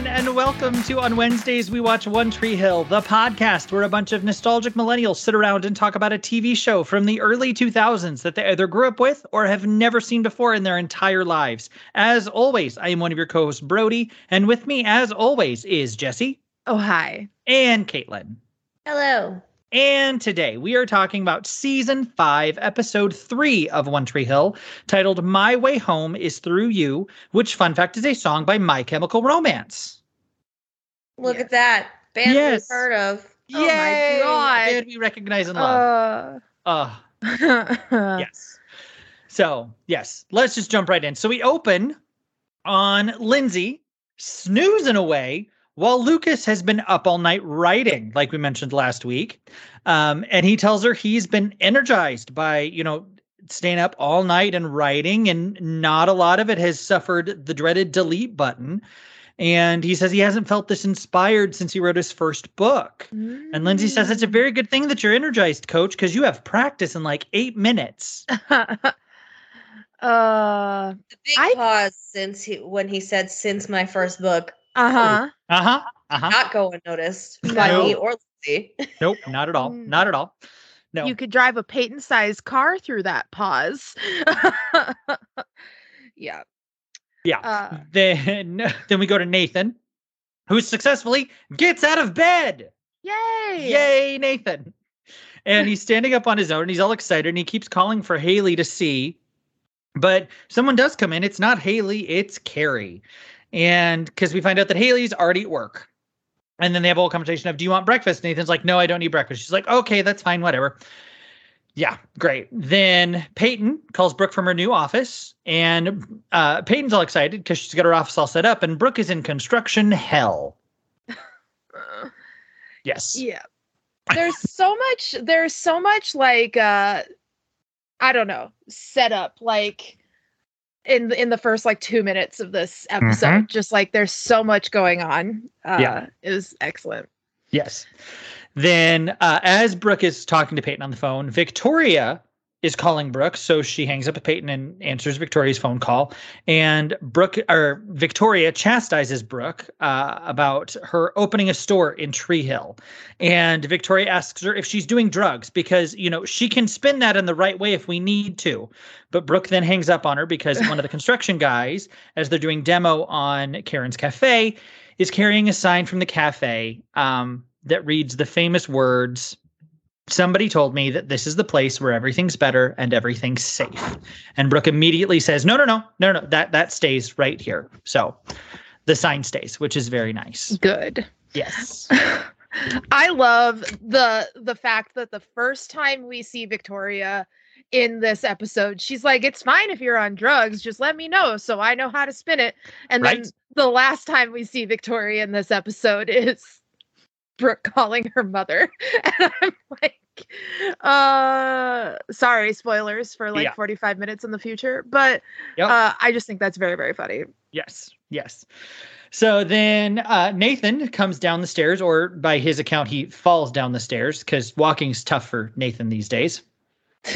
everyone, and welcome to On Wednesdays We Watch One Tree Hill, the podcast where a bunch of nostalgic millennials sit around and talk about a TV show from the early 2000s that they either grew up with or have never seen before in their entire lives. As always, I am one of your co hosts, Brody, and with me, as always, is Jessi. Oh, hi. And Caitlin. Hello. And today we are talking about season five, episode three of One Tree Hill, titled My Way Home is Through You, which, fun fact, is a song by My Chemical Romance. Look yes. at that. Band yes. we've heard of. Oh Yay! my god. Band we recognize and love. Uh, uh. yes. So, yes, let's just jump right in. So we open on Lindsay snoozing away while Lucas has been up all night writing, like we mentioned last week. Um, and he tells her he's been energized by, you know, staying up all night and writing, and not a lot of it has suffered the dreaded delete button. And he says he hasn't felt this inspired since he wrote his first book. Mm. And Lindsay says it's a very good thing that you're energized, coach, because you have practice in like eight minutes. uh the big I, pause since he when he said since my first book uh huh. Uh huh. Uh huh. Not go unnoticed by no. me or Lucy. nope, not at all. Not at all. No. You could drive a Peyton sized car through that pause. yeah. Yeah. Uh, then then we go to Nathan, who successfully gets out of bed. Yay! Yay, Nathan. And he's standing up on his own and he's all excited and he keeps calling for Haley to see. But someone does come in. It's not Haley, it's Carrie. And because we find out that Haley's already at work. And then they have a whole conversation of, Do you want breakfast? Nathan's like, No, I don't need breakfast. She's like, Okay, that's fine, whatever. Yeah, great. Then Peyton calls Brooke from her new office, and uh, Peyton's all excited because she's got her office all set up, and Brooke is in construction hell. yes. Yeah. There's so much. There's so much like uh, I don't know setup. Like in in the first like two minutes of this episode. Mm-hmm. Just like there's so much going on. Uh, yeah, it was excellent. Yes. Then, uh, as Brooke is talking to Peyton on the phone, Victoria is calling Brooke, so she hangs up with Peyton and answers Victoria's phone call. And Brooke or Victoria chastises Brooke uh, about her opening a store in Tree Hill. And Victoria asks her if she's doing drugs because you know she can spin that in the right way if we need to. But Brooke then hangs up on her because one of the construction guys, as they're doing demo on Karen's cafe, is carrying a sign from the cafe um, that reads the famous words somebody told me that this is the place where everything's better and everything's safe. And Brooke immediately says, no, no, no, no, no, that that stays right here. So the sign stays, which is very nice. Good. Yes. I love the the fact that the first time we see Victoria in this episode, she's like, "It's fine if you're on drugs, just let me know so I know how to spin it." And right? then the last time we see Victoria in this episode is Brooke calling her mother, and I'm like, uh sorry spoilers for like yeah. 45 minutes in the future but yep. uh i just think that's very very funny. Yes yes. So then uh nathan comes down the stairs or by his account he falls down the stairs because walking's tough for nathan these days.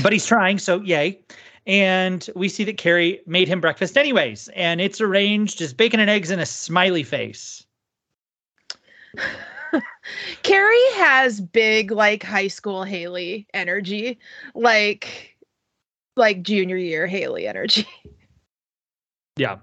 But he's trying so yay. And we see that carrie made him breakfast anyways and it's arranged as bacon and eggs and a smiley face Carrie has big like high school Haley energy, like like junior year Haley energy. Yeah.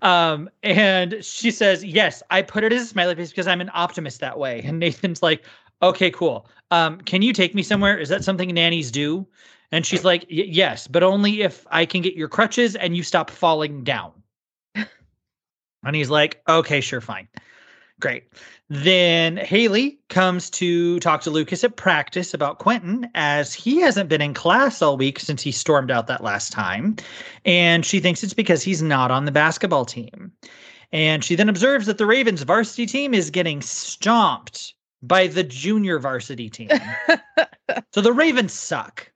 Um, and she says, Yes, I put it as a smiley face because I'm an optimist that way. And Nathan's like, Okay, cool. Um, can you take me somewhere? Is that something nannies do? And she's like, Yes, but only if I can get your crutches and you stop falling down. and he's like, Okay, sure, fine. Great. Then Haley comes to talk to Lucas at practice about Quentin as he hasn't been in class all week since he stormed out that last time. And she thinks it's because he's not on the basketball team. And she then observes that the Ravens varsity team is getting stomped by the junior varsity team. so the Ravens suck.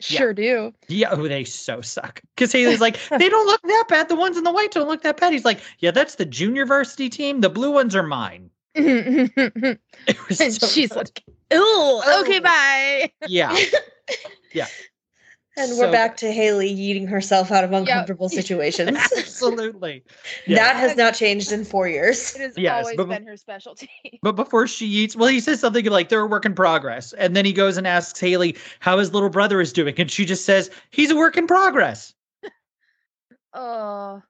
Sure yeah. do. Yeah, oh, they so suck. Because Haley's like, they don't look that bad. The ones in the white don't look that bad. He's like, yeah, that's the junior varsity team. The blue ones are mine. and so she's funny. like, "Ooh, okay, oh. bye." Yeah, yeah. And So we're back to Haley yeeting herself out of uncomfortable situations. Absolutely. Yeah. That has not changed in four years. It has Yes, always but- been her specialty. But before she eats, well, he says something like they're a work in progress. And then he goes and asks Haley how his little brother is doing. And she just says, he's a work in progress. Oh,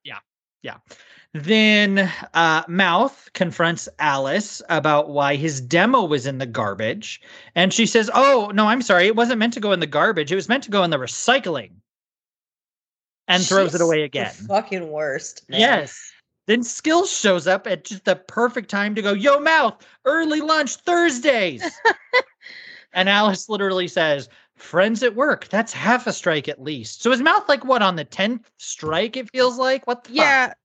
Then uh, Mouth confronts Alice about why his demo was in the garbage. And she says, Oh, no, I'm sorry. It wasn't meant to go in the garbage. It was meant to go in the recycling. And throws it She's away again. fucking worst. man. Yes. Then Skills shows up at just the perfect time to go, Yo, Mouth, early lunch Thursdays. and Alice literally says, Friends at work. That's half a strike at least. So is Mouth like what on the 10th strike? It feels like? What the fuck?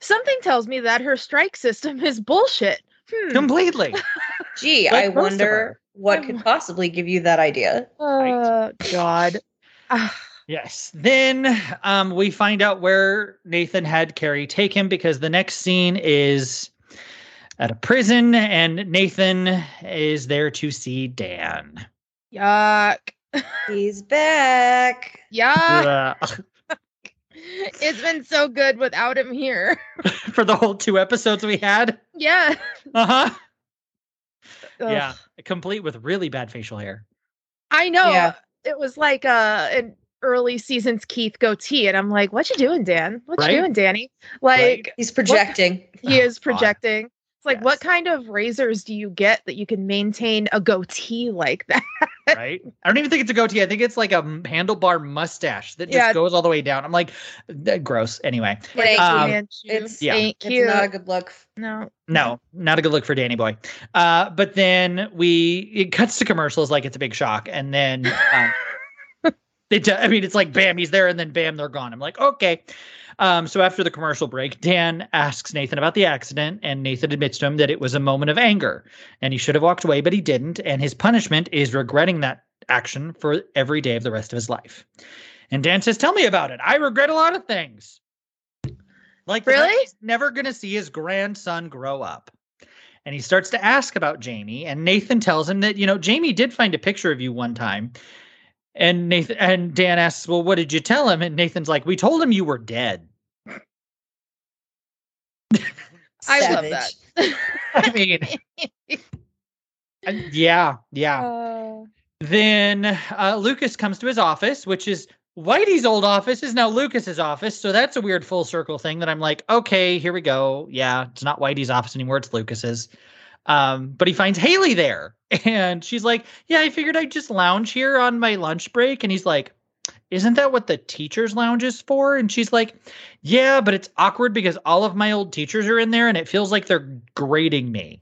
Yeah. Something tells me that her strike system is bullshit. Hmm. Completely. Gee, Like I wonder what I could possibly give you that idea. Oh God. Ah, Yes. Then um, we find out where Nathan had Carrie take him because the next scene is at a prison and Nathan is there to see Dan. yuck. He's back. Yeah. Ugh. it's been so good without him here. For the whole two episodes we had. Yeah. Uh huh. Yeah. Complete with really bad facial hair. I know. Yeah. It was like uh an early seasons Keith goatee, and I'm like, "What you doing, Dan? What Right? you doing, Danny?" Like Right. He's projecting. he Oh, is God. projecting. It's like, what kind of razors do you get that you can maintain a goatee like that? Right. I don't even think it's a goatee. I think it's like a handlebar mustache that just Yeah. goes all the way down. I'm like, gross. Anyway. It ain't, Um, Manchu. it's- Yeah. Ain't it's not a good look. no. No, not a good look for Danny Boy. Uh, but then we it cuts to commercials like it's a big shock, and then uh, they. T- I mean, it's like bam, he's there, and then bam, they're gone. I'm like, okay. Um, so after the commercial break, Dan asks Nathan about the accident, and Nathan admits to him that it was a moment of anger, and he should have walked away, but he didn't, and his punishment is regretting that action for every day of the rest of his life. And Dan says, "Tell me about it. I regret a lot of things." Like Really? he's never going to see his grandson grow up. And he starts to ask about Jamie, and Nathan tells him that you know Jamie did find a picture of you one time. And Nathan and Dan asks, "Well, what did you tell him?" And Nathan's like, "We told him you were dead." I love that. I mean, uh, yeah, yeah. Uh, Then uh, Lucas comes to his office, which is Whitey's old office is now Lucas's office. So that's a weird full circle thing that I'm like, okay, here we go. Yeah, it's not Whitey's office anymore; it's Lucas's. Um, but he finds Haley there, and she's like, "Yeah, I figured I'd just lounge here on my lunch break." And he's like, "Isn't that what the teachers' lounge is for?" And she's like, "Yeah, but it's awkward because all of my old teachers are in there, and it feels like they're grading me."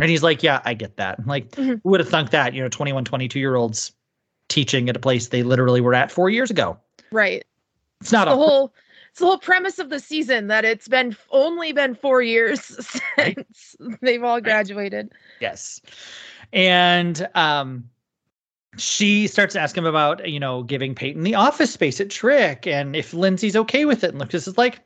And he's like, Yeah, I get that. I'm like, Mhm. who would have thunk that? You know, 21, 22 year olds teaching at a place they literally were at four years ago. right. It's not a whole it's the whole premise of the season that it's been only been four years Right. since they've all graduated. yes. And um she starts asking him about, you know, giving Peyton the office space at Tric and if Lindsay's okay with it. And Lucas is like,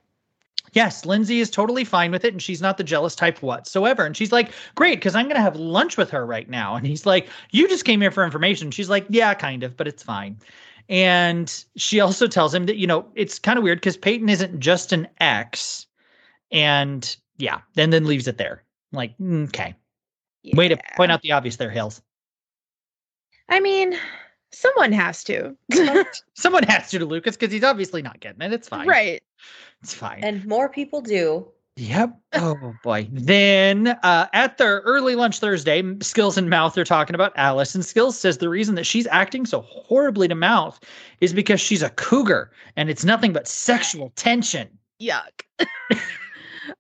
Yes, Lindsay is totally fine with it, and she's not the jealous type whatsoever. And she's like, Great, because I'm gonna have lunch with her right now. And he's like, You just came here for information. She's like, Yeah, kind of, but it's fine. And she also tells him that, you know, it's kind of weird because Peyton isn't just an ex. And yeah, then then leaves it there. Like, "Mm, okay. Way to point out the obvious there, Hills. I mean, someone has to. Someone has to to Lucas because he's obviously not getting it. It's fine. right. It's fine. And more people do. Yep. Oh boy. Then uh, at their early lunch Thursday, Skills and Mouth are talking about Alice, and Skills says the reason that she's acting so horribly to Mouth is because she's a cougar, and it's nothing but sexual tension. Yuck.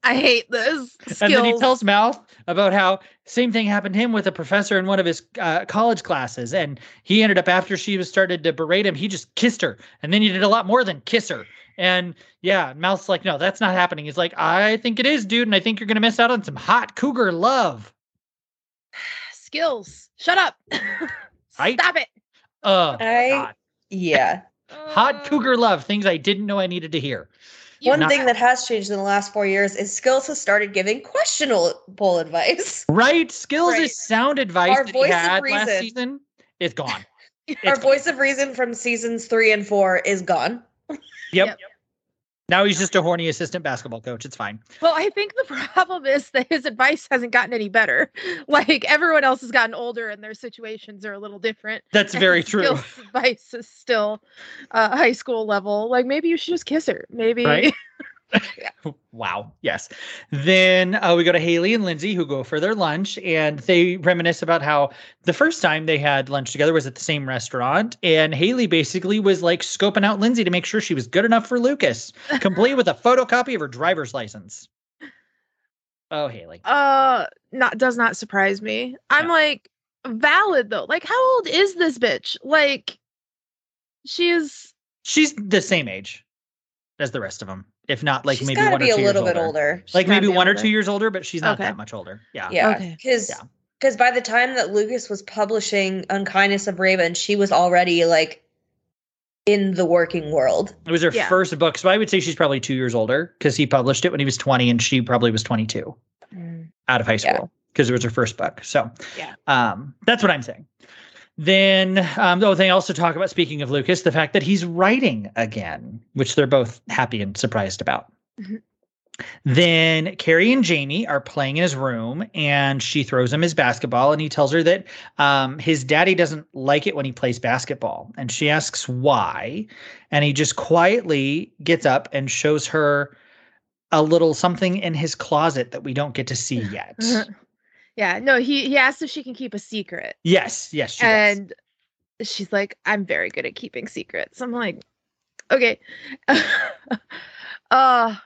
I hate this. And then he tells Mouth about how same thing happened to him with a professor in one of his uh, college classes, and he ended up after she was started to berate him, he just kissed her, and then he did a lot more than kiss her. And yeah, Mouth's like, no, that's not happening. He's like, I think it is, dude, and I think you're gonna miss out on some hot cougar love. skills. Shut up. Right? Stop it. Uh, I- God. Yeah. hot Uh, cougar love, things I didn't know I needed to hear. One not- thing that has changed in the last four years is Skills has started giving questionable advice. Right? Skills' Right. sound advice Our that voice he of had last reason. season is gone. Our It's- voice of reason from seasons three and four is gone. Yep. Yep. Now he's just a horny assistant basketball coach. It's fine. Well, I think the problem is that his advice hasn't gotten any better. Like everyone else has gotten older and their situations are a little different. That's very true. Advice is still uh, high school level. Like maybe you should just kiss her. Maybe. Right? wow. Yes. Then uh, we go to Haley and Lindsay, who go for their lunch, and they reminisce about how the first time they had lunch together was at the same restaurant. And Haley basically was like scoping out Lindsay to make sure she was good enough for Lucas, complete with a photocopy of her driver's license. Oh, Haley. Uh, not does not surprise me. I'm No. like valid though. Like how old is this bitch? Like she is. She's the same age as the rest of them, if not like She's maybe gotta one or be two a little years bit older. older. Like maybe be one or two years older, but she's not Okay. that much older. Yeah. Yeah, Okay. because Yeah. because by the time that Lucas was publishing Unkindness of Raven, she was already like in the working world. It was her Yeah. first book. So I would say she's probably two years older because he published it when he was 20 and she probably was 22 out of high school because it was her first book. So Yeah. um, that's what I'm saying. Then, um, though, they also talk about, speaking of Lucas, the fact that he's writing again, which they're both happy and surprised about. Mhm. Then Carrie and Jamie are playing in his room, and she throws him his basketball, and he tells her that um, his daddy doesn't like it when he plays basketball, and she asks why, and he just quietly gets up and shows her a little something in his closet that we don't get to see yet. Yeah. No. He he asked if she can keep a secret, yes, yes, she does. and she's like, "I'm very good at keeping secrets." I'm like, okay. uh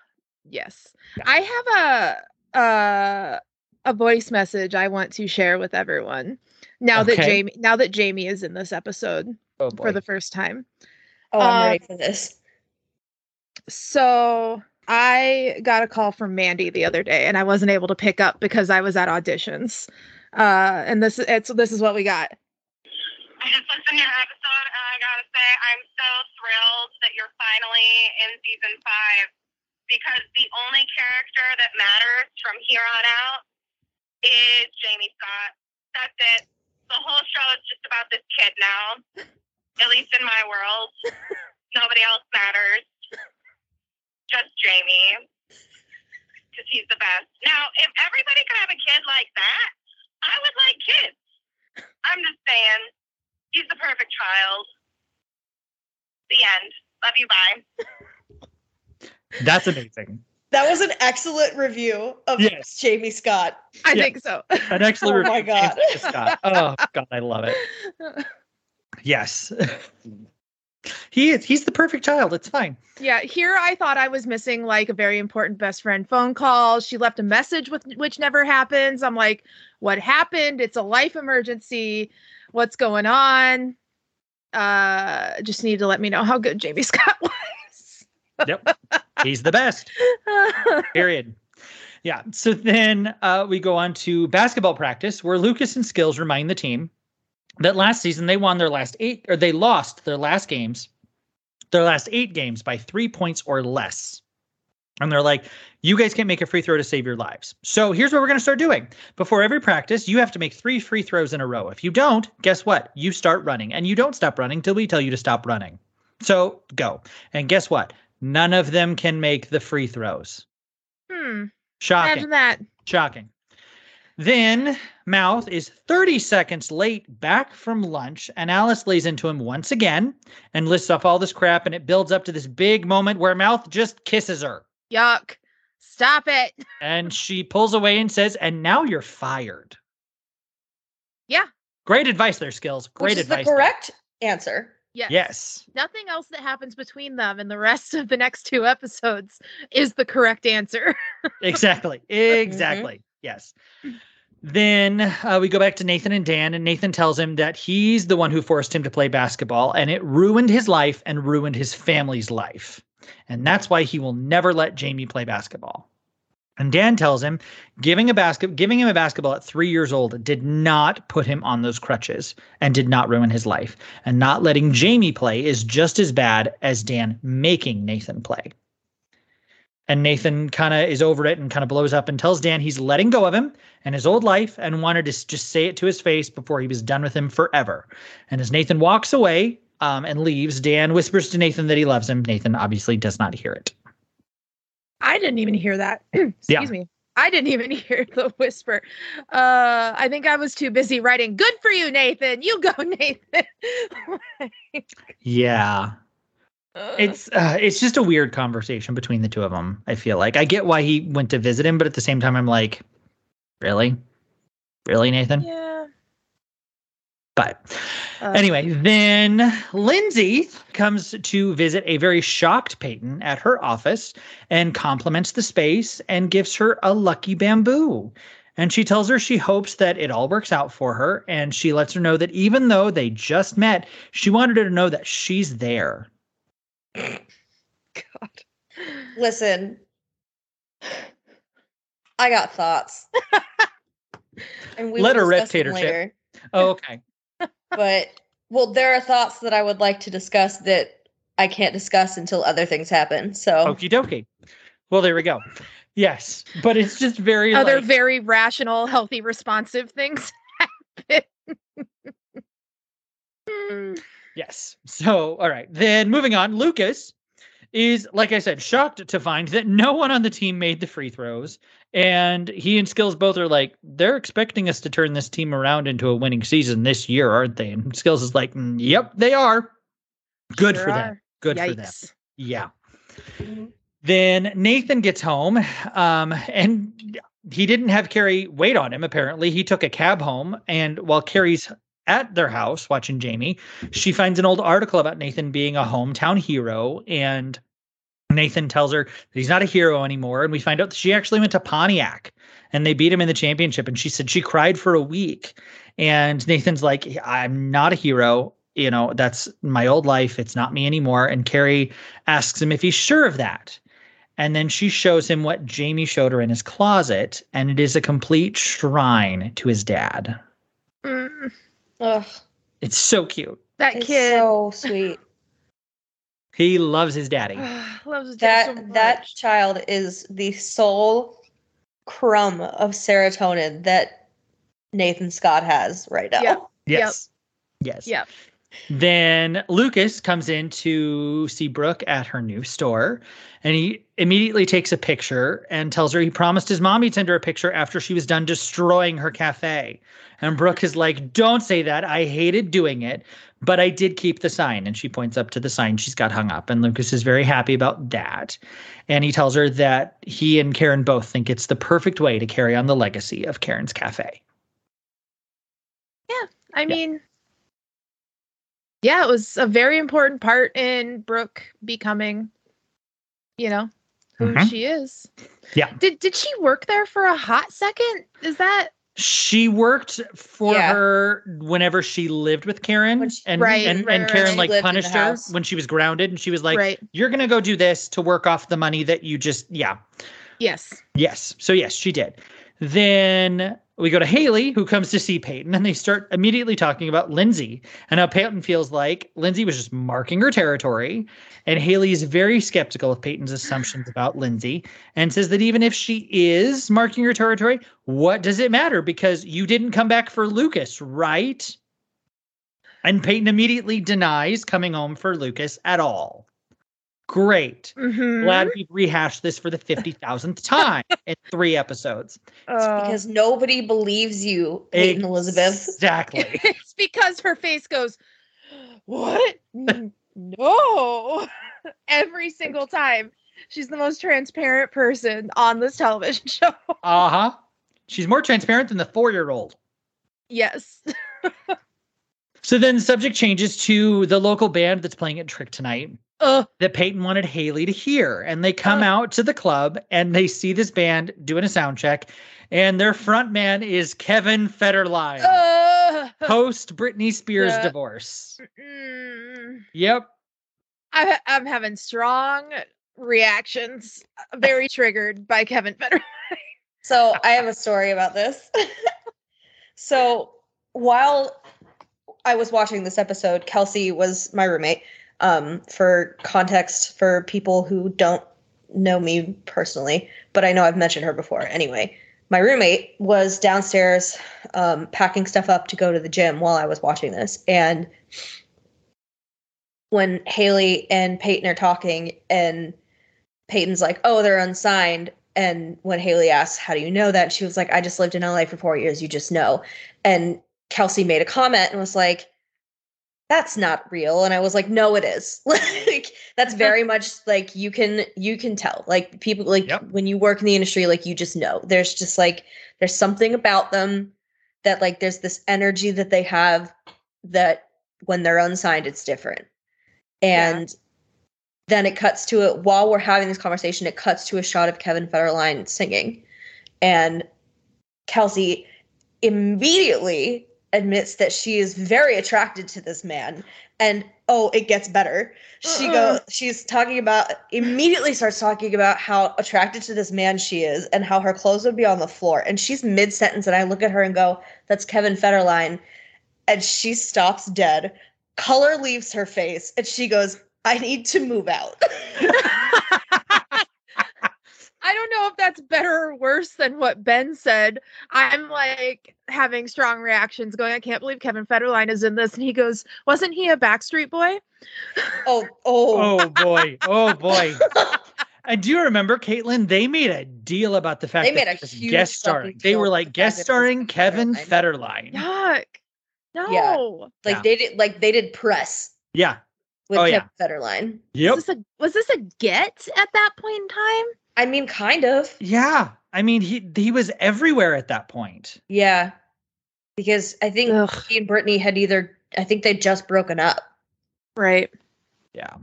yes. Yeah. I have a uh a voice message I want to share with everyone. Now that Jamie now that Jamie is in this episode Oh for the first time. Oh, I'm Uh, ready for this. So I got a call from Mandy the other day, and I wasn't able to pick up because I was at auditions. Uh, and this it's this is what we got. I just listened to your episode, and I gotta say, I'm so thrilled that you're finally in season five because the only character that matters from here on out is Jamie Scott. That's it. The whole show is just about this kid now, at least in my world. Nobody else matters. Just Jamie. Because he's the best. Now, if everybody could have a kid like that, I would like kids. I'm just saying. He's the perfect child. The end. Love you. Bye. That's amazing. That was an excellent review of Yes. Jamie Scott. I Yeah. think so. An excellent Oh my review of James God. Scott. Oh God, I love it. Yes. he is he's the perfect child. It's fine. yeah, here I thought I was missing like a very important best friend phone call. She left a message with which never happens. I'm like, what happened? It's a life emergency. What's going on? Uh, just need to let me know how good Jamie Scott was. Yep. He's the best. Period. Yeah. So then uh, we go on to basketball practice where Lucas and Skills remind the team that last season they won their last eight or they lost their last games, their last eight games by three points or less. And they're like, you guys can't make a free throw to save your lives. So here's what we're going to start doing. Before every practice, you have to make three free throws in a row. If you don't, guess what? You start running and you don't stop running till we tell you to stop running. So go. And guess what? None of them can make the free throws. hmm. Shocking. Imagine that. Shocking. Then Mouth is 30 seconds late back from lunch, and Alice lays into him once again and lists off all this crap, and it builds up to this big moment where Mouth just kisses her. Yuck. Stop it. And she pulls away and says, And now you're fired. Yeah. Great advice there, Skills. Great which is advice. the there. correct answer. Yes. Yes. Nothing else that happens between them and the rest of the next two episodes is the correct answer. exactly exactly mm-hmm. Yes. Then uh, we go back to nathan and dan and nathan tells him that he's the one who forced him to play basketball and it ruined his life and ruined his family's life. And that's why he will never let jamie play basketball. And dan tells him giving a basket giving him a basketball at three years old did not put him on those crutches and did not ruin his life. And not letting jamie play is just as bad as dan making nathan play And Nathan kind of is over it and kind of blows up and tells Dan he's letting go of him and his old life and wanted to just say it to his face before he was done with him forever. And as Nathan walks away um, and leaves, Dan whispers to Nathan that he loves him. Nathan obviously does not hear it. I didn't even hear that. Excuse Yeah. me. I didn't even hear the whisper. Uh, I think I was too busy writing. Good for you, Nathan. You go, Nathan. Yeah. It's uh, it's just a weird conversation between the two of them. I feel like I get why he went to visit him, but at the same time, I'm like, really, really, Nathan. yeah. But Uh, anyway, then Lindsay comes to visit a very shocked Peyton at her office and compliments the space and gives her a lucky bamboo. And she tells her she hopes that it all works out for her. And she lets her know that even though they just met, she wanted her to know that she's there. God. Listen, I got thoughts. and we Let will her rip, Tater Chip. later. Oh, okay. But well, there are thoughts that I would like to discuss that I can't discuss until other things happen. So Okie dokie. Well, there we go. Yes. But it's just very Other like, very rational, healthy, responsive things happen. Hmm. Yes. So, all right. Then moving on, Lucas is, like I said, shocked to find that no one on the team made the free throws. And he and Skills both are like, they're expecting us to turn this team around into a winning season this year, aren't they? And Skills is like, "Mm, yep, they are. Good Sure for them. are. Good for them. Yikes. Yeah. Mhm. Then Nathan gets home, um, and he didn't have Carrie wait on him. Apparently, he took a cab home, and while Carrie's at their house watching Jamie, she finds an old article about Nathan being a hometown hero, and Nathan tells her he's not a hero anymore. And we find out that she actually went to Pontiac, and they beat him in the championship. And she said she cried for a week. And Nathan's like, "I'm not a hero." You know, that's my old life. It's not me anymore. And Carrie asks him if he's sure of that. And then she shows him what Jamie showed her in his closet, and it is a complete shrine to his dad. Mm, Ugh, It's so cute. that it's kid so sweet. He loves his daddy. loves his dad That so that child is the sole crumb of serotonin that Nathan Scott has right now. Yep. Yes. Yes. Yep. Then Lucas comes in to see Brooke at her new store and he immediately takes a picture and tells her he promised his mom he'd send her a picture after she was done destroying her cafe. And Brooke is like, Don't say that. I hated doing it, but I did keep the sign. And she points up to the sign she's got hung up. And Lucas is very happy about that. And he tells her that he and Karen both think it's the perfect way to carry on the legacy of Karen's cafe. Yeah. I mean, yeah, it was a very important part in Brooke becoming, you know, who Mhm. she is. Yeah. Did did she work there for a hot second? Is that She worked for Yeah. her whenever she lived with Karen, When she- and Right, and, right, and Karen right. like Lived in the punished her house. when she was grounded, and she was like, right? "You're gonna go do this to work off the money that you just yeah Yes. yes." So yes, she did. Then we go to Haley, who comes to see Peyton, and they start immediately talking about Lindsay and how Peyton feels like Lindsay was just marking her territory. And Haley is very skeptical of Peyton's assumptions about Lindsay and says that even if she is marking her territory, what does it matter? Because you didn't come back for Lucas, right? And Peyton immediately denies coming home for Lucas at all. Great. Mhm. Glad we've rehashed this for the 50,000th time in three episodes. Uh, Because nobody believes you, Peyton Elizabeth. Exactly. it's because her face goes, What? No. Every single time. She's the most transparent person on this television show. Uh huh. She's more transparent than the four year old. yes. So then the subject changes to the local band that's playing at Tric tonight Ugh. that Peyton wanted Haley to hear. And they come Oh. out to the club and they see this band doing a sound check. And their front man is Kevin Federline, Ugh. post Britney Spears Yeah. divorce. Mm. Yep. I, I'm having strong reactions, uh, very triggered by Kevin Federer. So I have a story about this. so while I was watching this episode, Kelsey was my roommate. Um, for context, for people who don't know me personally, but I know I've mentioned her before. Anyway, my roommate was downstairs um, packing stuff up to go to the gym while I was watching this, and when Haley and Peyton are talking, and Peyton's like, "Oh, they're unsigned," and when Haley asks, "How do you know that?" she was like, "I just lived in LA for four years. You just know." And Kelsey made a comment and was like, "That's not real." And I was like, "No, it is. like that's uh-huh. very much like you can you can tell. Like people like Yep. when you work in the industry, like you just know. There's just like there's something about them that like there's this energy that they have that when they're unsigned, it's different. Yeah. And then it cuts to it while we're having this conversation, it cuts to a shot of Kevin Federline singing. And Kelsey immediately admits that she is very attracted to this man. And oh, it gets better. She Uh-uh. goes, she's talking about, immediately starts talking about how attracted to this man she is and how her clothes would be on the floor. And she's mid sentence, and I look at her and go, That's Kevin Federline. And she stops dead. Color leaves her face, and she goes, I need to move out. I don't know if that's better or worse than what Ben said. I'm like having strong reactions going, I can't believe Kevin Federline is in this. And he goes, Wasn't he a Backstreet Boy? oh, oh. Oh boy. Oh boy. And do you remember, Caitlin? They made a deal about the fact They that made a huge guest starring. They were like guest that it was starring Kevin Kevin Federline. Yuck. No. Yeah. like Yeah. they did like they did press Yeah. with Oh, yeah. Kevin Federline. Yep. Was this a was this a get at that point in time? I mean, kind of. Yeah. I mean, he he was everywhere at that point. Yeah. Because I think Ugh. he and Britney had either I think they'd just broken up. Right. Yeah.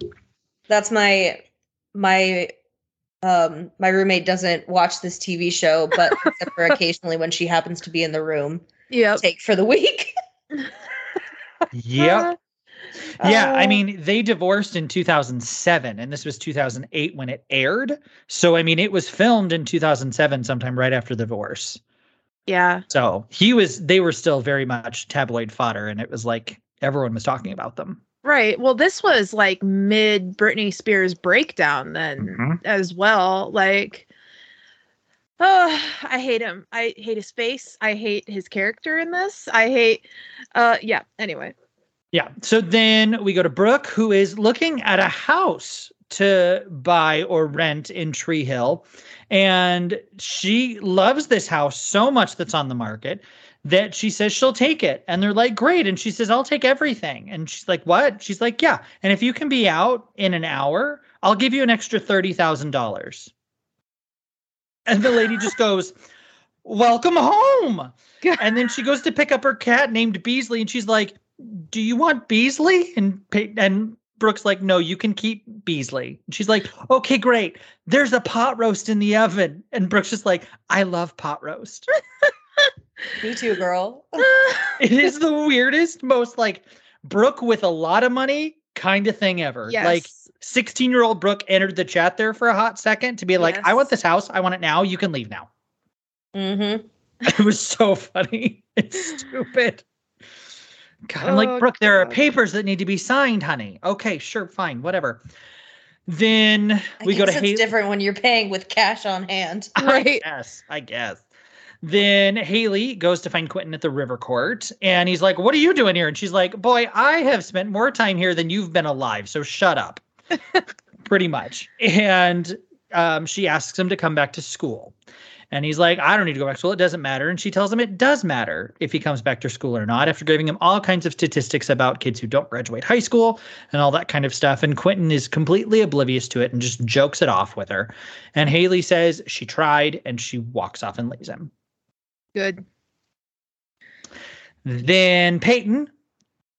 That's my my um my roommate doesn't watch this TV show, but except for occasionally when she happens to be in the room, Yep. take for the week. Yep. Yeah, I Uh, mean, they divorced in 2007, and this was 2008 when it aired. So, I mean, it was filmed in 2007, sometime right after the divorce. Yeah. So he was, they were still very much tabloid fodder, and it was like everyone was talking about them. Right. Well, this was like mid Britney Spears breakdown then Mhm. as well. Like, oh, I hate him. I hate his face. I hate his character in this. I hate, uh, yeah. Anyway. Yeah. So then we go to Brooke, who is looking at a house to buy or rent in Tree Hill. And she loves this house so much that's on the market that she says she'll take it. And they're like, great. And she says, I'll take everything. And she's like, what? She's like, yeah. And if you can be out in an hour, I'll give you an extra $30,000. And the lady just goes, welcome home. And then she goes to pick up her cat named Beasley. And she's like, do you want Beasley? And Pa- and Brooke's like, no, you can keep Beasley. And she's like, okay, great. There's a pot roast in the oven. And Brooke's just like, I love pot roast. Me too, girl. it is the weirdest, most like Brooke with a lot of money kind of thing ever. yes. Like 16 year old Brooke entered the chat there for a hot second to be like, I want this house. I want it now. You can leave now. Mm-hmm. It was so funny. It's stupid. God, I'm Oh, like, Brooke, there are papers that need to be signed, honey. Okay, sure, fine, whatever. Then I we go to guess it's Haley. different when you're paying with cash on hand. right. Yes, I guess. Then Haley goes to find Quentin at the river court and he's like, What are you doing here? And she's like, Boy, I have spent more time here than you've been alive, so shut up. Pretty much. And um, she asks him to come back to school. And he's like, I don't need to go back to school. It doesn't matter. And she tells him it does matter if he comes back to school or not, after giving him all kinds of statistics about kids who don't graduate high school and all that kind of stuff. And Quentin is completely oblivious to it and just jokes it off with her. And Haley says she tried and she walks off and leaves him. Good. Then Peyton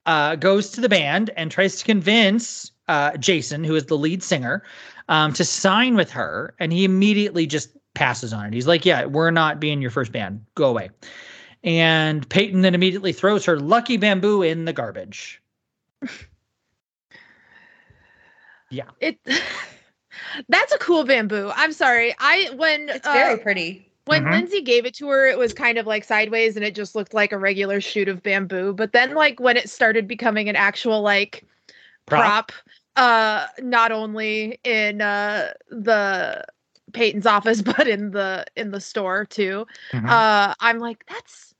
uh, goes to the band and tries to convince uh, Jason, who is the lead singer, um, to sign with her. And he immediately just passes on it. He's like, Yeah, we're not being your first band. Go away. And Peyton then immediately throws her lucky bamboo in the garbage. Yeah. It. That's a cool bamboo. I'm sorry. I when It's uh, very pretty. when Mhm. Lindsay gave it to her, it was kind of like sideways and it just looked like a regular shoot of bamboo. But then like when it started becoming an actual like Prop. prop, uh not only in uh the Peyton's office but in the in the store too. Mhm. Uh I'm like that's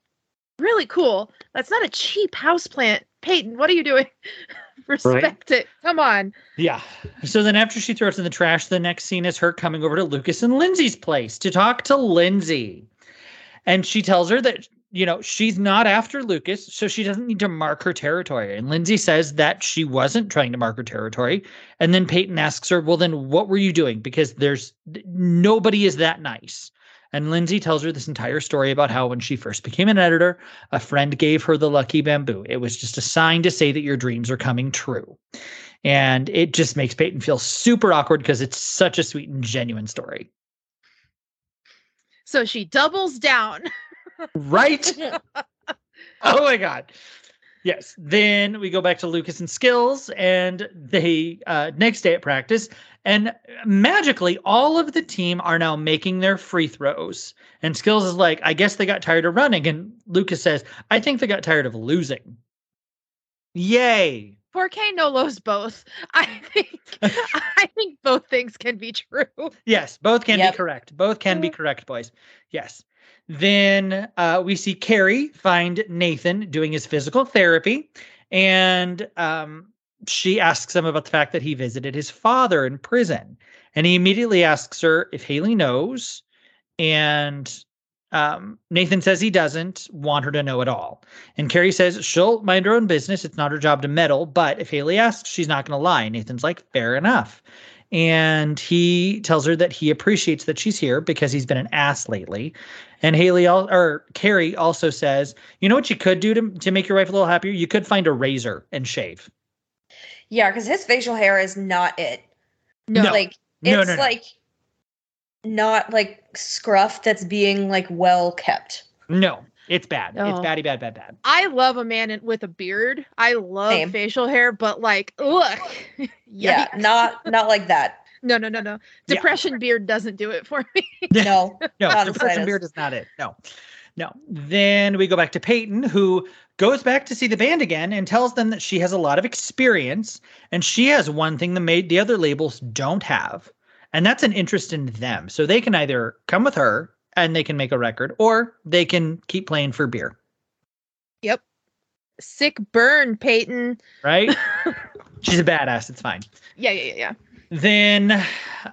really cool. That's not a cheap house plant. Peyton, what are you doing? Respect it. Come on. Yeah. So then after she throws in the trash, the next scene is her coming over to Lucas and Lindsay's place to talk to Lindsay. And she tells her that, you know, she's not after Lucas, so she doesn't need to mark her territory. And Lindsay says that she wasn't trying to mark her territory. And then Peyton asks her, well, then what were you doing? Because there's nobody is that nice. And Lindsay tells her this entire story about how when she first became an editor, a friend gave her the lucky bamboo. It was just a sign to say that your dreams are coming true. And it just makes Peyton feel super awkward because it's such a sweet and genuine story. So she doubles down. Right? oh my God. Yes. Then we go back to Lucas and Skills, and they uh, next day at practice, and magically all of the team are now making their free throws. And Skills is like, I guess they got tired of running. And Lucas says, I think they got tired of losing. Yay. 4K no Nolo's both. I think I think both things can be true. Yes, both can Yep. be correct. Both can be correct, boys. Yes. Then uh, we see Carrie find Nathan doing his physical therapy, and um, she asks him about the fact that he visited his father in prison. And he immediately asks her if Haley knows. And um, Nathan says he doesn't want her to know at all. And Carrie says she'll mind her own business. It's not her job to meddle. But if Haley asks, she's not going to lie. Nathan's like, fair enough. And he tells her that he appreciates that she's here because he's been an ass lately. And Haley al- or Carrie also says, you know what you could do to, to make your wife a little happier? You could find a razor and shave. Yeah, because his facial hair is not it. No, No. Like No, it's no, no. like not like scruff that's being like well kept. No, it's bad. No. It's oh. batty, bad, bad, bad. I love a man in, with a beard. I love Same. facial hair, but like, look, Yeah, not not like that. No, no, no, no. Yeah. Depression beard doesn't do it for me. No. No, Not depression beard is not it. No, no. Then we go back to Peyton, who goes back to see the band again and tells them that she has a lot of experience and she has one thing the made the other labels don't have, and that's an interest in them. So they can either come with her and they can make a record, or they can keep playing for beer. Yep. Sick burn, Peyton. Right? She's a badass. It's fine. Yeah, yeah, yeah, yeah. then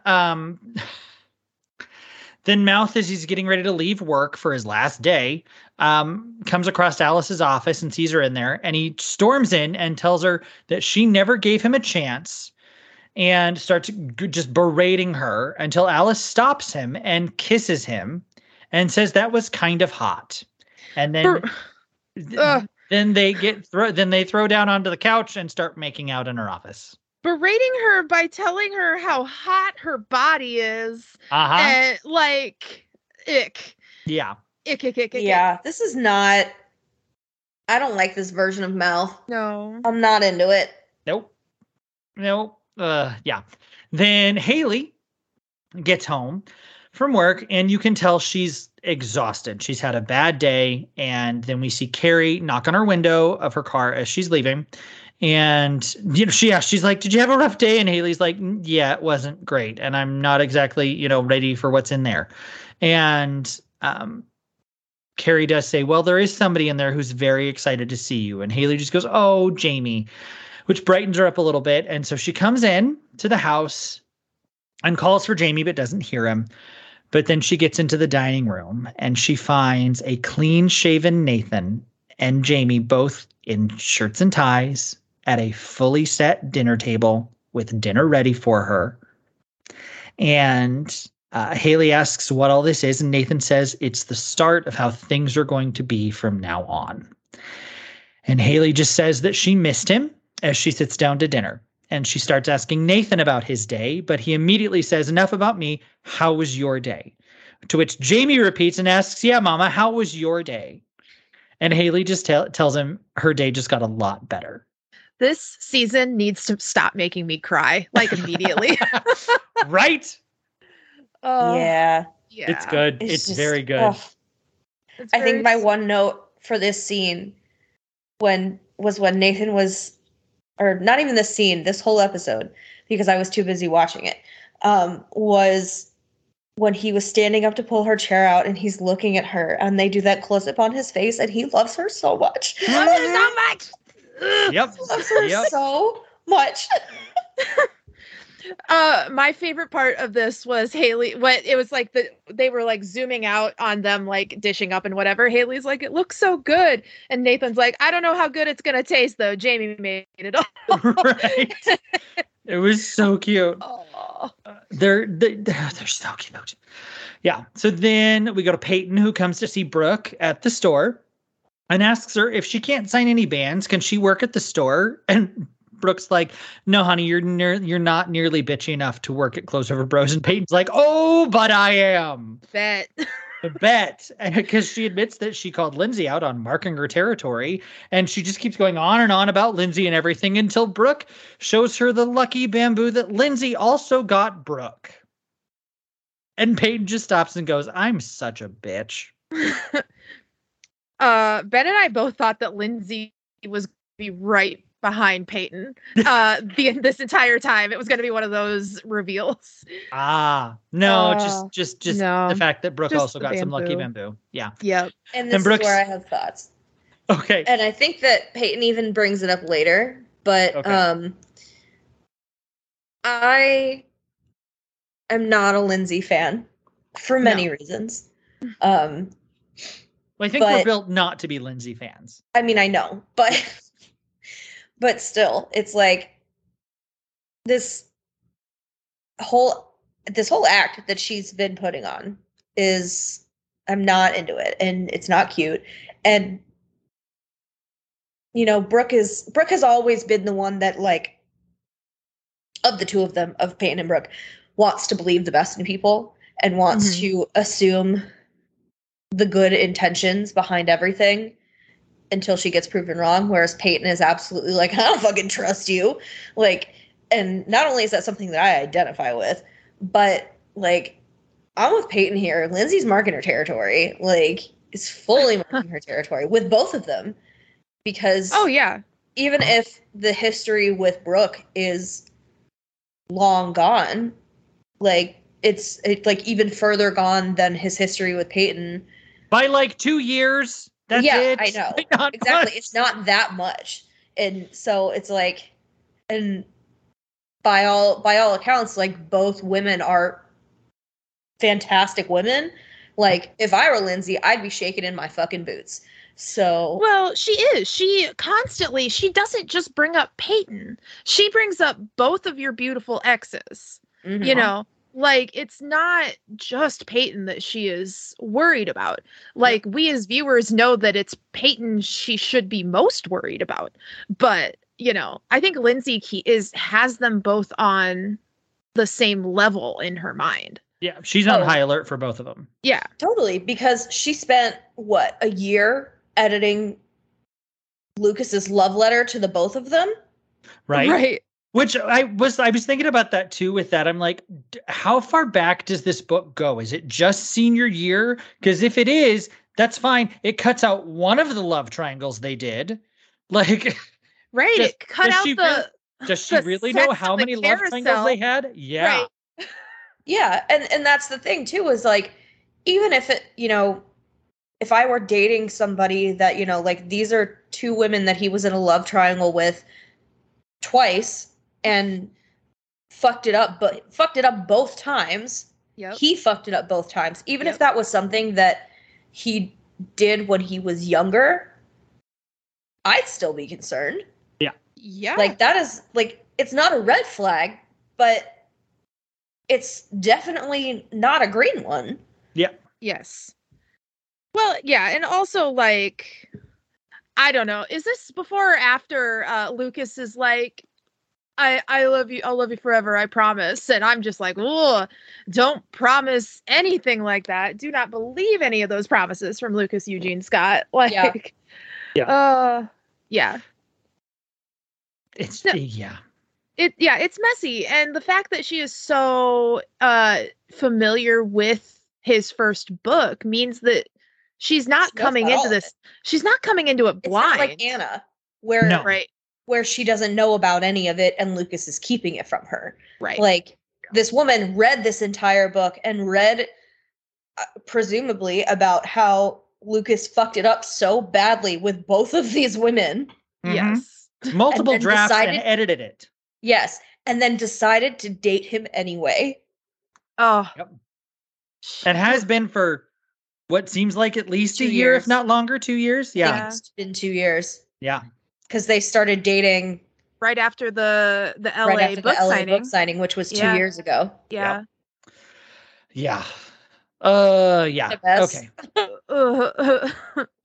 um then mouth as he's getting ready to leave work for his last day um comes across alice's office and sees her in there and he storms in and tells her that she never gave him a chance and starts just berating her until alice stops him and kisses him and says that was kind of hot and then Ber- th- Ugh. then they get throw then they throw down onto the couch and start making out in her office Berating her by telling her how hot her body is. uh-huh And like, ick. yeah Ick, ick, ick, ick. ick. Yeah, this is not I don't like this version of Mel. No. I'm not into it. Nope. Nope. Uh, yeah. Then Haley gets home from work and you can tell she's exhausted. She's had a bad day. And then we see Carrie knock on her window of her car as she's leaving. And you know, she asks, she's like, Did you have a rough day? And Haley's like, "Mm, Yeah, it wasn't great. And I'm not exactly, you know, ready for what's in there. And um Carrie does say, Well, there is somebody in there who's very excited to see you. And Haley just goes, Oh, Jamie which brightens her up a little bit. And so she comes in to the house and calls for Jamie, but doesn't hear him. But then she gets into the dining room and she finds a clean shaven Nathan and Jamie both in shirts and ties at a fully set dinner table with dinner ready for her. And uh, Haley asks what all this is, and Nathan says it's the start of how things are going to be from now on. And Haley just says that she missed him as she sits down to dinner. And she starts asking Nathan about his day, but he immediately says, Enough about me. How was your day? To which Jamie repeats and asks, Yeah, Mama, how was your day? And Haley just tell, tells him her day just got a lot better. This season needs to stop making me cry like immediately. right? Oh, yeah. yeah. It's good. It's, just- very good. ugh. It's I think my one note for this scene when was when Nathan was or not even this scene, this whole episode, because I was too busy watching it, um, was when he was standing up to pull her chair out and he's looking at her and they do that close up on his face and he loves her so much. Love her so much. Yep. loves her Yep. so much. Uh, my favorite part of this was Haley. What it was like the they were like zooming out on them, like dishing up and whatever. Haley's like, "It looks so good," and Nathan's like, "I don't know how good it's gonna taste though." Jamie made it all. right. It was so cute. Uh, they're, they they're they're so cute. Yeah. So then we go to Peyton, who comes to see Brooke at the store, and asks her if she can't sign any bands, can she work at the store? And Brooke's like, "No, honey, you're near, you're not nearly bitchy enough to work at Clothes Over Bros." And Peyton's like, "Oh, but I am." Bet. Bet because she admits that she called Lindsay out on marking her territory, and she just keeps going on and on about Lindsay and everything until Brooke shows her the lucky bamboo that Lindsay also got Brooke. And Peyton just stops and goes, "I'm such a bitch." uh, Ben and I both thought that Lindsay was be right behind Peyton. Uh, the this entire time it was going to be one of those reveals. Ah, no, Oh, just just just no, the fact that Brooke just also the got some lucky bamboo. bamboo. Yeah. Yep. And this Brooks- is where I have thoughts. Okay. And I think that Peyton even brings it up later, but Okay. um I am not a Lindsay fan for many reasons. Um Well, I think we're built not to be Lindsay fans. I mean I know, but but still, it's like this whole this whole act that she's been putting on is I'm not into it and it's not cute. And you know, Brooke is Brooke has always been the one that like of the two of them, of Peyton and Brooke, wants to believe the best in people and wants Mhm. to assume the good intentions behind everything until she gets proven wrong. Whereas Peyton is absolutely like, I don't fucking trust you. Like, and not only is that something that I identify with, but like, I'm with Peyton here. Lindsay's marking her territory. Like, is fully marking her territory with both of them. Because Oh yeah. even if the history with Brooke is long gone, like it's it, like even further gone than his history with Peyton. By like two years. That's Yeah, it. I know. Exactly much. it's not that much and so it's like and by all by all accounts like both women are fantastic women like if i were lindsay i'd be shaking in my fucking boots so Well, she is. She constantly. She doesn't just bring up Peyton. She brings up both of your beautiful exes. mhm. you know like it's not just peyton that she is worried about like we as viewers know that it's peyton she should be most worried about but you know i think lindsay key is has them both on the same level in her mind Yeah, she's on Oh. high alert for both of them. yeah totally because she spent what a year editing lucas's love letter to the both of them Right? right Which I was I was thinking about that too with that. I'm like, d- how far back does this book go? Is it just senior year? Because if it is, that's fine. It cuts out one of the love triangles they did. Like, right Does- it cut out she the does she the really know how many love triangles they had? Yeah. Right. Yeah, and and that's the thing too is like even if it, you know, if I were dating somebody that, you know, like these are two women that he was in a love triangle with twice and fucked it up but fucked it up both times. yep He fucked it up both times. Even Yep. if that was something that he did when he was younger, I'd still be concerned. yeah Yeah. Like that is like it's not a red flag, but it's definitely not a green one. Yeah. Yes. Well, yeah, and also like I don't know. Is this before or after uh Lucas is like I I love you. I'll love you forever. I promise. And I'm just like, "Oh, don't promise anything like that. Do not believe any of those promises from Lucas Eugene Scott." Like Yeah. Yeah. Uh yeah. It's No. yeah. it yeah it's messy and the fact that she is so uh familiar with his first book means that she's not She coming into this she's not coming into it It's not blind like Anna, where No. right where she doesn't know about any of it and Lucas is keeping it from her. Right. Like this woman read this entire book and read uh, presumably about how Lucas fucked it up so badly with both of these women. Mhm. yes. Multiple then drafts and edited it. Yes, and then decided to date him anyway. Oh. Yep. And has been for what seems like at least Two a year, years. if not longer, two years. Yeah. Yeah. It's been two years Yeah. Because they started dating right after the the LA right after book the LA signing. book signing, which was two Yeah. years ago. yeah. Yeah. Uh yeah. Okay.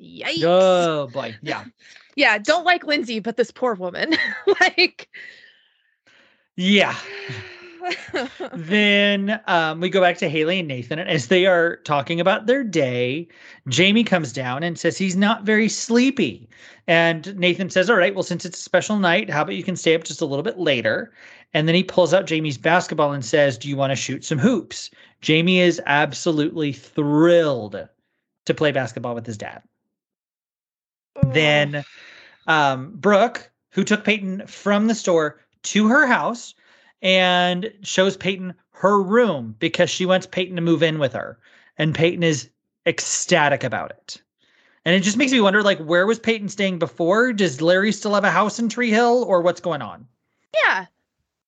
Yikes. Oh boy. Yeah. Yeah, don't like Lindsay, but this poor woman. like Yeah. then um, we go back to Haley and Nathan, and as they are talking about their day, Jamie comes down and says he's not very sleepy. And Nathan says, All right, well, since it's a special night, how about you can stay up just a little bit later? And then he pulls out Jamie's basketball and says, Do you want to shoot some hoops? Jamie is absolutely thrilled to play basketball with his dad. Then um, Brooke, who took Peyton from the store to her house and shows Peyton her room because she wants Peyton to move in with her. And Peyton is ecstatic about it. And it just makes me wonder like, where was Peyton staying before? Does Larry still have a house in Tree Hill or what's going on? yeah.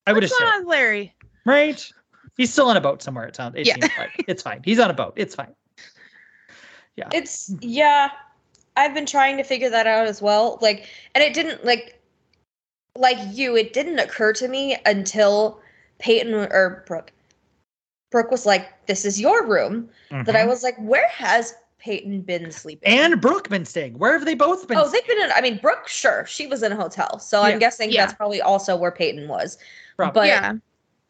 I would assume. What's assume, going on, Larry? right? He's still on a boat somewhere. It sounds, it Yeah. seems like it's fine. He's on a boat. It's fine. Yeah. It's yeah. I've been trying to figure that out as well. Like, and it didn't like, like you. It didn't occur to me until Peyton or Brooke. Brooke was like, "This is your room." That I Mhm. was like, "Where has Peyton been sleeping?" and Brooke been staying. Where have they both been? oh, they've been in. I mean, Brooke, sure, she was in a hotel, so Yeah. I'm guessing Yeah. that's probably also where Peyton was. Probably. But yeah.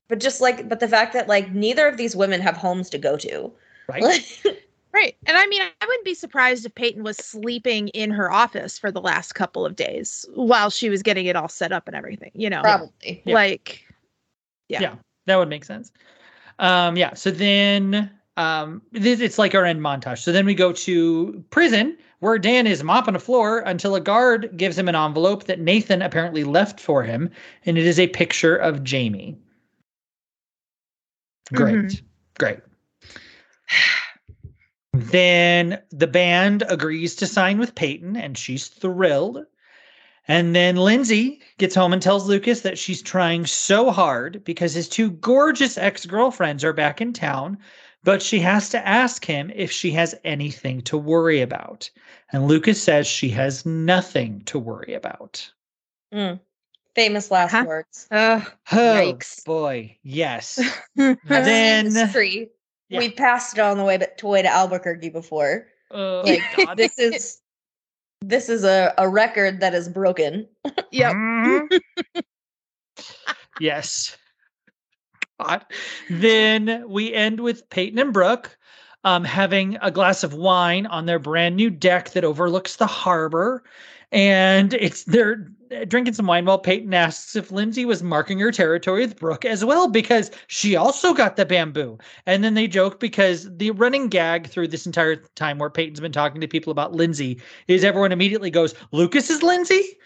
but just like, but the fact that like neither of these women have homes to go to. right? Right. And I mean, I wouldn't be surprised if Peyton was sleeping in her office for the last couple of days while she was getting it all set up and everything, you know. Probably. Yeah. Like Yeah. yeah, that would make sense. Um, yeah. So then, um, this, it's like our end montage. So then we go to prison where Dan is mopping the floor until a guard gives him an envelope that Nathan apparently left for him, and it is a picture of Jamie. Great, Mhm. great. Then the band agrees to sign with Peyton, and she's thrilled. And then Lindsay gets home and tells Lucas that she's trying so hard because his two gorgeous ex girlfriends are back in town, but she has to ask him if she has anything to worry about. And Lucas says she has nothing to worry about. Mm. Famous last Huh? words. uh, Oh, Yikes. boy. Yes. Then, this tree. Yeah. We passed it on the way to way to Albuquerque before. oh, Like, This is this is a, a record that is broken. yep. Mhm. yes. God. Then we end with Peyton and Brooke um, having a glass of wine on their brand new deck that overlooks the harbor. And it's they're drinking some wine while Peyton asks if Lindsay was marking her territory with Brooke as well, because she also got the bamboo. And then they joke because the running gag through this entire time where Peyton's been talking to people about Lindsay is everyone immediately goes, Lucas is Lindsay?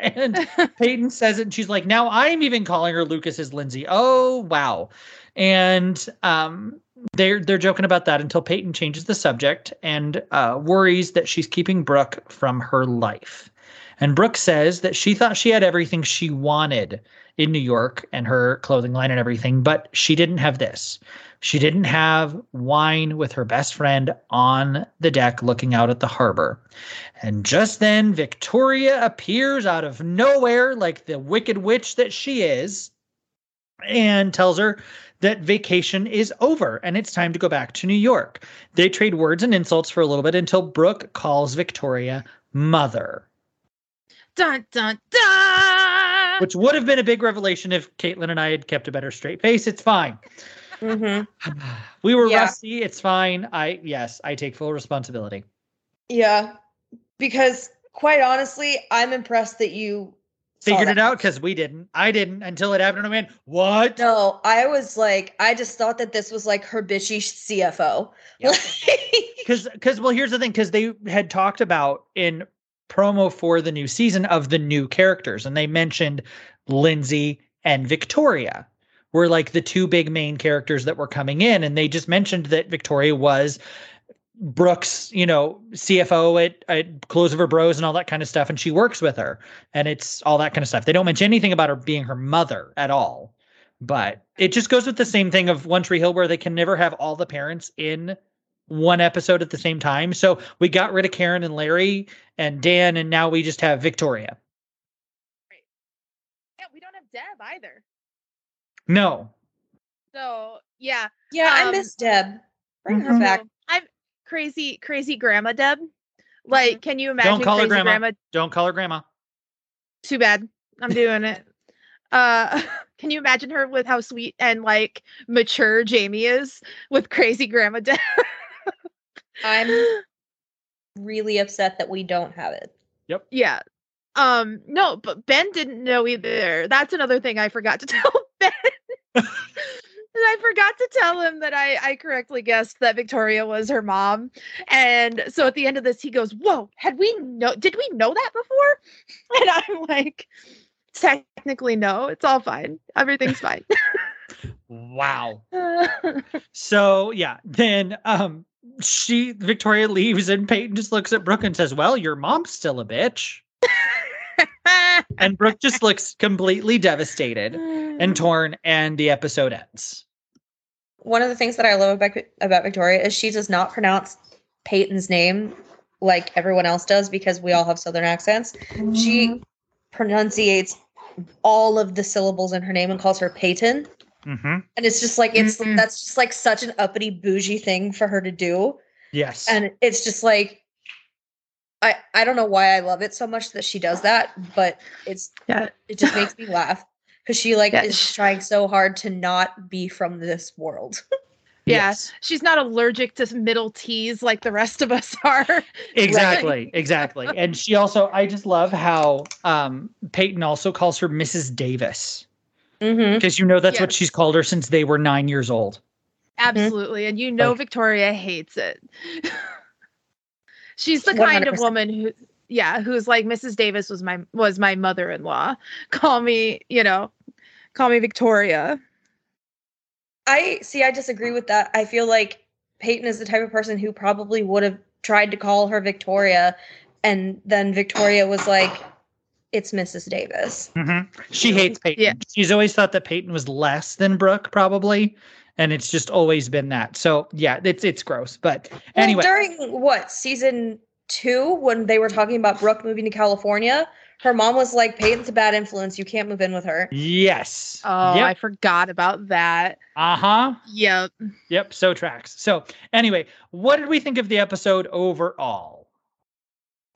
And Peyton says it, and she's like, now I'm even calling her Lucas is Lindsay. Oh wow. And um they're they're joking about that until Peyton changes the subject and uh, worries that she's keeping Brooke from her life. And Brooke says that she thought she had everything she wanted in New York and her clothing line and everything, but she didn't have this. She didn't have wine with her best friend on the deck looking out at the harbor. And just then, Victoria appears out of nowhere, like the wicked witch that she is, and tells her that vacation is over and it's time to go back to New York. They trade words and insults for a little bit until Brooke calls Victoria mother, dun dun dun. which would have been a big revelation if Caitlin and I had kept a better straight face. It's fine. Mm-hmm. We were Yeah. rusty. It's fine. I, yes, I take full responsibility. Yeah, because quite honestly, I'm impressed that you saw Figured it out because we didn't. I didn't until it happened. and I went, what? No, I was like, I just thought that this was like her bitchy CFO. Yep. because because well here's the thing because they had talked about in promo for the new season of the new characters, and they mentioned Lindsay and Victoria were like the two big main characters that were coming in, and they just mentioned that Victoria was Brooke's, you know, CFO at, at Clothes Over Bros and all that kind of stuff, and she works with her, and it's all that kind of stuff. They don't mention anything about her being her mother at all, but it just goes with the same thing of One Tree Hill, where they can never have all the parents in one episode at the same time. So we got rid of Karen and Larry and Dan, and now we just have Victoria. Yeah, we don't have Deb either. No, So yeah, Yeah, I Um, miss Deb. Bring her Mhm. back. So, I'm crazy, crazy grandma Deb. Like, can you imagine Don't call her crazy grandma. don't call her grandma. Too bad. I'm doing it. Uh, can you imagine her with how sweet and like mature Jamie is with crazy grandma Deb? I'm really upset that we don't have it. Yep. Yeah. Um, no, but Ben didn't know either. That's another thing I forgot to tell Ben. I forgot to tell him that I, I correctly guessed that Victoria was her mom. And so at the end of this, he goes, Whoa, had we know did we know that before? And I'm like, technically no, it's all fine. Everything's fine. Wow. So yeah, then um she Victoria leaves and Peyton just looks at Brooke and says, Well, your mom's still a bitch. And Brooke just looks completely devastated and torn, and the episode ends. One of the things that I love about, about Victoria is she does not pronounce Peyton's name like everyone else does because we all have southern accents. She pronunciates all of the syllables in her name and calls her Peyton. Mm-hmm. And it's just like it's Mm-mm. that's just like such an uppity bougie thing for her to do. Yes. And it's just like I I don't know why I love it so much that she does that, but it's Yeah. it just makes me laugh because she like Yeah, is trying so hard to not be from this world. Yeah. Yes. She's not allergic to middle T's like the rest of us are. Exactly. Exactly. And she also, I just love how um Peyton also calls her Mrs. Davis. Mm-hmm. Because you know that's what she's called her since they were nine years old. Absolutely. And you know Like- Victoria hates it. She's the kind of woman who yeah, who's like Mrs. Davis was my was my mother-in-law. Call me, you know, call me Victoria. I see. I disagree with that. I feel like Peyton is the type of person who probably would have tried to call her Victoria, and then Victoria was like, "It's Mrs. Davis." Mm-hmm. She hates Peyton. Yeah. She's always thought that Peyton was less than Brooke, probably. And it's just always been that. So yeah, it's it's gross. But Well, anyway, during what season two, when they were talking about Brooke moving to California, her mom was like, "Peyton's a bad influence. You can't move in with her." yes. Oh, I forgot about that. uh-huh. Yep. Yep. So tracks. So anyway, what did we think of the episode overall?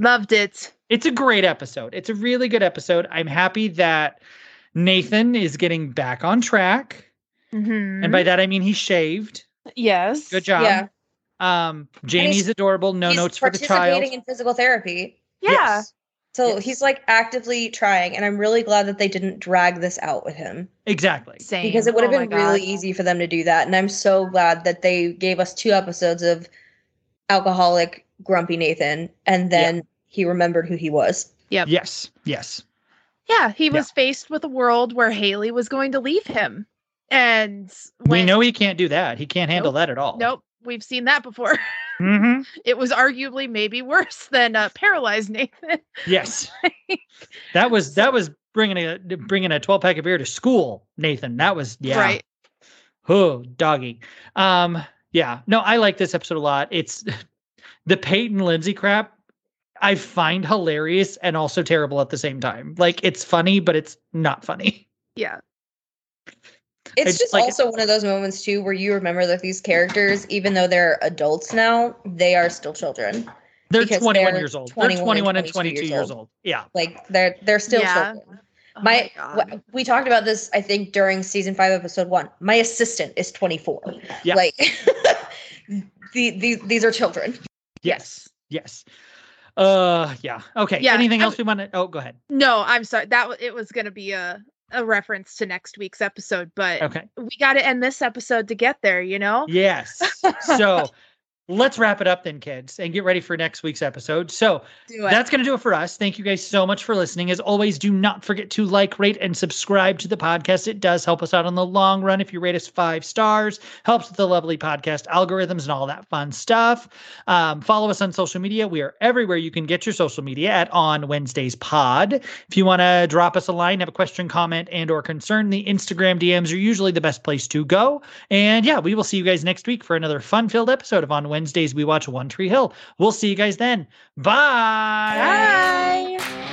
Loved it. It's a great episode. It's a really good episode. I'm happy that Nathan is getting back on track. Mhm. And by that I mean he shaved. yes. Good job. Yeah, Um Jamie's adorable. No notes for the child. participating in physical therapy. Yeah. Yes. So Yes. he's like actively trying, and I'm really glad that they didn't drag this out with him. Exactly. Same. because it would have Oh been really easy for them to do that and i'm so glad that they gave us two episodes of alcoholic grumpy nathan and then he remembered who he was Yep. Yes. Yes. Yeah, he Yeah. was faced with a world where Haley was going to leave him. And we know he can't do that. He can't handle Nope. that at all. Nope, we've seen that before. hmm it was arguably maybe worse than uh, paralyzed Nathan. Yes. that was that was bringing a bringing a 12 pack of beer to school, Nathan. That was yeah. Right. Oh, doggy. Um, yeah. No, I like this episode a lot. It's the Peyton Lindsay crap. I find hilarious and also terrible at the same time. Like it's funny, but it's not funny. Yeah. It's just just like- also one of those moments too where you remember that these characters even though they're adults now they are still children They're 21 they're years old. 21 they're and 21 and 22 22 years old. Yeah. like they're they're still Yeah. children Oh my, God. w- we talked about this i think during season five episode one my assistant is 24 Yeah. like the, the, these are children Yes. Yes. Uh yeah. Okay. Yeah, Anything I else we want to Oh, go ahead. No, I'm sorry. That it was going to be a a reference to next week's episode, but Okay. we got to end this episode to get there, you know? Yes. So let's wrap it up then, kids, and get ready for next week's episode. So that's going to do it for us. Thank you guys so much for listening. As always, do not forget to like, rate, and subscribe to the podcast. It does help us out in the long run if you rate us five stars, helps with the lovely podcast algorithms and all that fun stuff. Um, follow us on social media. We are everywhere you can get your social media at On Wednesdays Pod. If you want to drop us a line, have a question, comment, and or concern, the Instagram DMs are usually the best place to go. And yeah, we will see you guys next week for another fun-filled episode of On Wednesdays We Watch One Tree Hill. We'll see you guys then. Bye. Bye.